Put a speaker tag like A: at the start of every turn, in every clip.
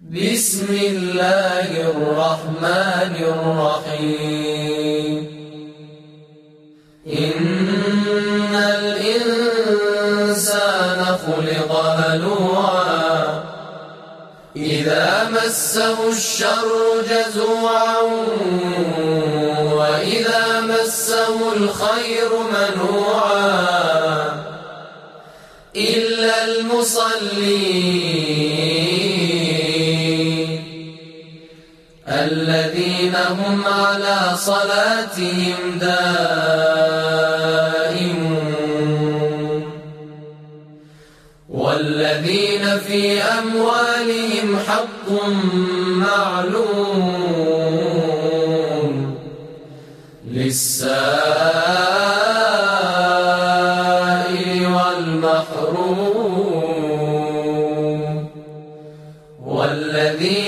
A: بسم الله الرحمن الرحيم. إن الإنسان خلق هلوعا. إذا مسه الشر جزوعا وإذا مسه الخير منوعا. إلا المصلين الذين هم على صلاتهم دائمون. والذين في أموالهم حق معلوم. للسائل والمحروم. والذين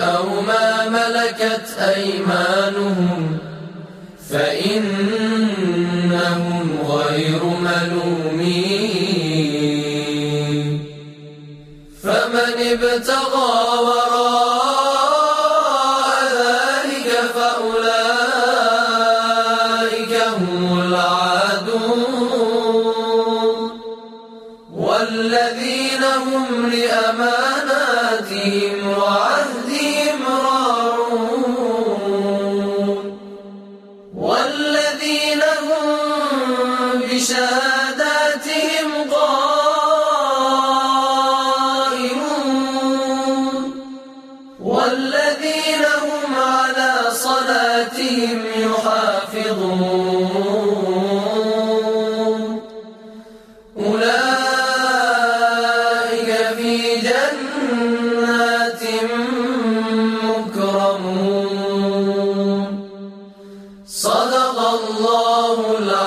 A: أو ما ملكت أيمانهم فإنهم غير ملومين. فمن ابتغى وراء ذلك فأولئك هم العادون. والذين هم لأماناتهم شهاداتهم قائمون والذين هم على صلاتهم يحافظون أولئك في جنات مكرمون صدق الله العظيم